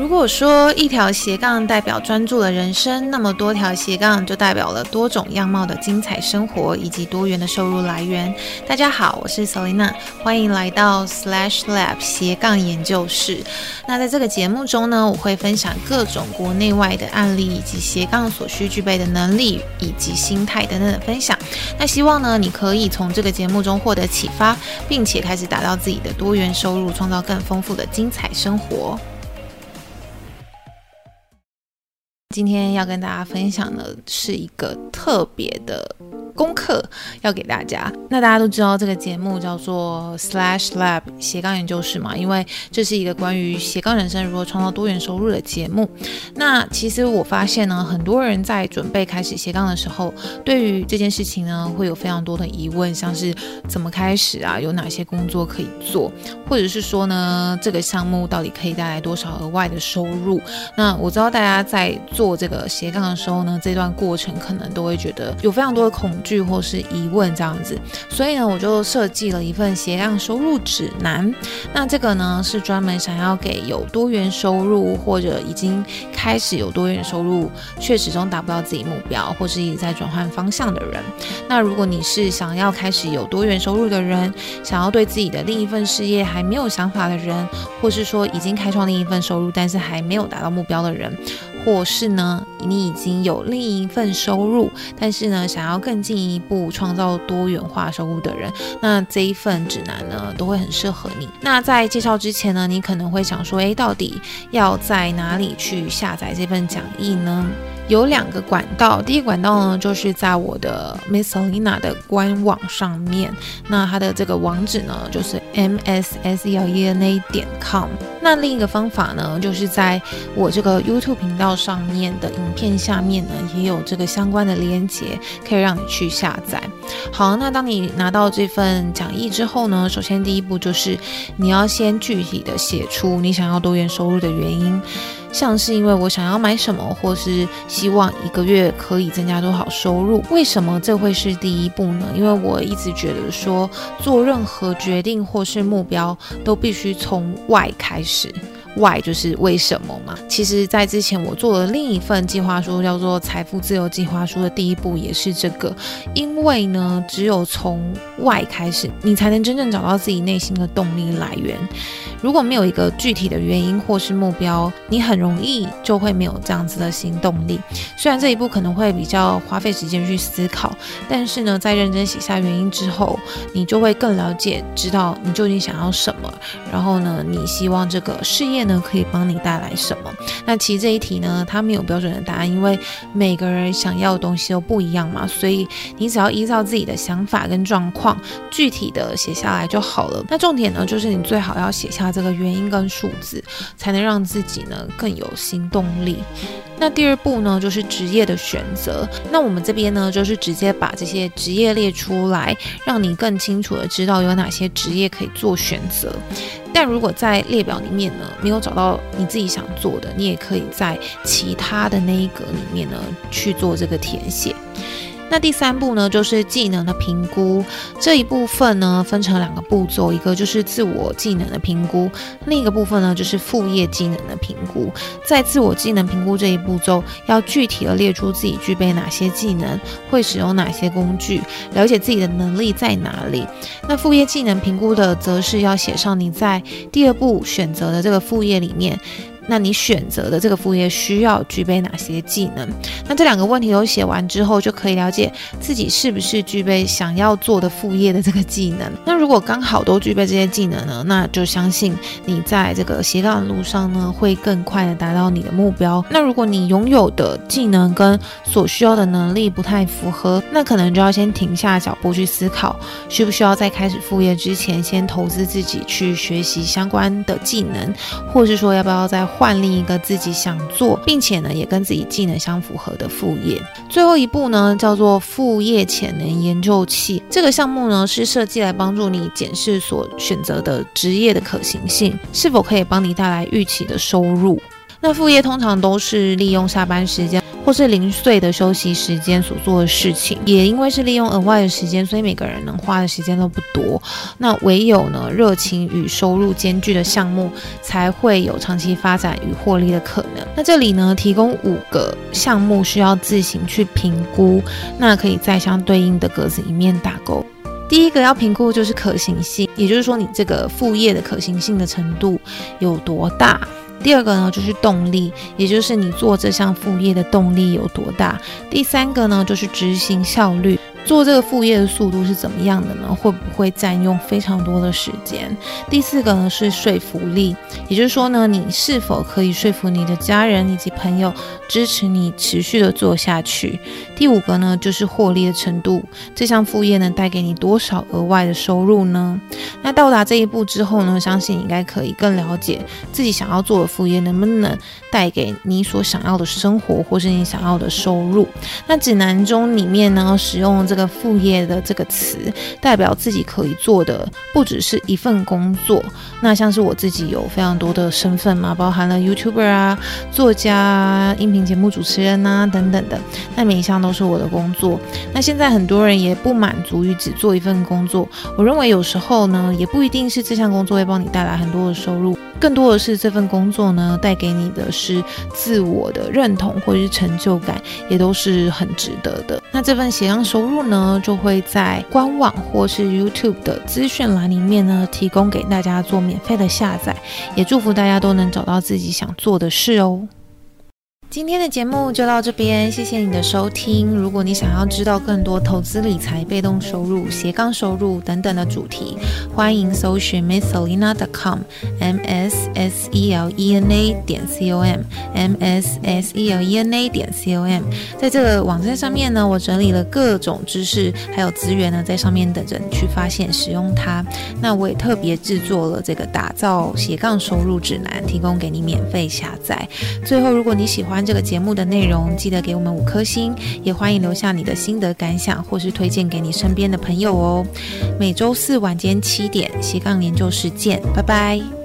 如果说一条斜杠代表专注的人生，那么多条斜杠就代表了多种样貌的精彩生活以及多元的收入来源。大家好，我是 Selina，欢迎来到 Slash Lab 斜杠研究室。那在这个节目中呢，我会分享各种国内外的案例，以及斜杠所需具备的能力以及心态等等的分享。那希望呢，你可以从这个节目中获得启发，并且开始打造自己的多元收入，创造更丰富的精彩生活。今天要跟大家分享的是一个特别的功课要给大家。那大家都知道这个节目叫做 Slash Lab 斜杠研究室嘛，因为这是一个关于斜杠人生如何创造多元收入的节目。那其实我发现呢，很多人在准备开始斜杠的时候，对于这件事情呢，会有非常多的疑问，像是怎么开始啊，有哪些工作可以做，或者是说呢，这个项目到底可以带来多少额外的收入？那我知道大家在做这个斜杠的时候呢，这段过程可能都会觉得有非常多的恐惧或是疑问这样子，所以呢，我就设计了一份斜杠收入指南。那这个呢，是专门想要给有多元收入或者已经开始有多元收入，却始终达不到自己目标，或是一直在转换方向的人。那如果你是想要开始有多元收入的人，想要对自己的另一份事业还没有想法的人，或是说已经开创另一份收入，但是还没有达到目标的人。或是呢，你已经有另一份收入，但是呢，想要更进一步创造多元化收入的人，那这一份指南呢，都会很适合你。那在介绍之前呢，你可能会想说，诶，到底要在哪里去下载这份讲义呢？有两个管道，第一个管道呢，就是在我的 Miss Selina 的官网上面，那它的这个网址呢，就是 m s s e l e n a 点 com。那另一个方法呢，就是在我这个 YouTube 频道上面的影片下面呢，也有这个相关的链接，可以让你去下载。好，那当你拿到这份讲义之后呢，首先第一步就是你要先具体的写出你想要多元收入的原因。像是因为我想要买什么，或是希望一个月可以增加多少收入？为什么这会是第一步呢？因为我一直觉得说，做任何决定或是目标，都必须从外开始。Why 就是为什么嘛？其实，在之前我做了另一份计划书，叫做《财富自由计划书》的第一步也是这个。因为呢，只有从外开始，你才能真正找到自己内心的动力来源。如果没有一个具体的原因或是目标，你很容易就会没有这样子的行动力。虽然这一步可能会比较花费时间去思考，但是呢，在认真写下原因之后，你就会更了解，知道你究竟想要什么。然后呢，你希望这个事业呢可以帮你带来什么？那其实这一题呢，它没有标准的答案，因为每个人想要的东西都不一样嘛。所以你只要依照自己的想法跟状况，具体的写下来就好了。那重点呢，就是你最好要写下这个原因跟数字，才能让自己呢更有行动力。那第二步呢，就是职业的选择。那我们这边呢，就是直接把这些职业列出来，让你更清楚的知道有哪些职业可以做选择。但如果在列表里面呢，没有找到你自己想做的，你也可以在其他的那一格里面呢去做这个填写。那第三步呢，就是技能的评估。这一部分呢，分成两个步骤，一个就是自我技能的评估，另一个部分呢，就是副业技能的评估。在自我技能评估这一步骤，要具体的列出自己具备哪些技能，会使用哪些工具，了解自己的能力在哪里。那副业技能评估的，则是要写上你在第二步选择的这个副业里面。那你选择的这个副业需要具备哪些技能？那这两个问题都写完之后，就可以了解自己是不是具备想要做的副业的这个技能。那如果刚好都具备这些技能呢，那就相信你在这个斜杠的路上呢，会更快的达到你的目标。那如果你拥有的技能跟所需要的能力不太符合，那可能就要先停下脚步去思考，需不需要在开始副业之前，先投资自己去学习相关的技能，或是说要不要在换另一个自己想做，并且呢，也跟自己技能相符合的副业。最后一步呢，叫做副业潜能研究器。这个项目呢，是设计来帮助你检视所选择的职业的可行性，是否可以帮你带来预期的收入。那副业通常都是利用下班时间。或是零碎的休息时间所做的事情。也因为是利用额外的时间，所以每个人能花的时间都不多。那唯有呢，热情与收入兼具的项目，才会有长期发展与获利的可能。那这里呢，提供五个项目需要自行去评估，那可以在相对应的格子里面打勾。第一个要评估就是可行性，也就是说你这个副业的可行性的程度有多大。第二个呢就是动力，也就是你做这项副业的动力有多大。第三个呢就是执行效率。做这个副业的速度是怎么样的呢？会不会占用非常多的时间？第四个呢是说服力，也就是说呢，你是否可以说服你的家人以及朋友支持你持续的做下去？第五个呢就是获利的程度，这项副业能带给你多少额外的收入呢？那到达这一步之后呢，相信你应该可以更了解自己想要做的副业能不能带给你所想要的生活，或是你想要的收入。那指南中里面呢使用。这个副业的这个词，代表自己可以做的不只是一份工作。那像是我自己有非常多的身份嘛，包含了 YouTuber 啊、作家、音频节目主持人啊等等的。那每一项都是我的工作。那现在很多人也不满足于只做一份工作。我认为有时候呢，也不一定是这项工作会帮你带来很多的收入，更多的是这份工作呢带给你的是自我的认同或者是成就感，也都是很值得的。那这份斜杠收入呢，就会在官网或是 YouTube 的资讯栏里面呢，提供给大家做免费的下载。也祝福大家都能找到自己想做的事哦。今天的节目就到这边，谢谢你的收听。如果你想要知道更多投资理财、被动收入、斜杠收入等等的主题，欢迎搜寻 misselena.com，m s s e l e n a 点 c o m，m s s e l e n a 点 c o m。在这个网站上面呢，我整理了各种知识还有资源呢，在上面等着你去发现、使用它。那我也特别制作了这个打造斜杠收入指南，提供给你免费下载。最后，如果你喜欢这个节目的内容，记得给我们五颗星，也欢迎留下你的心得感想，或是推荐给你身边的朋友哦。每周四晚间七点，斜杠研究室见，拜拜。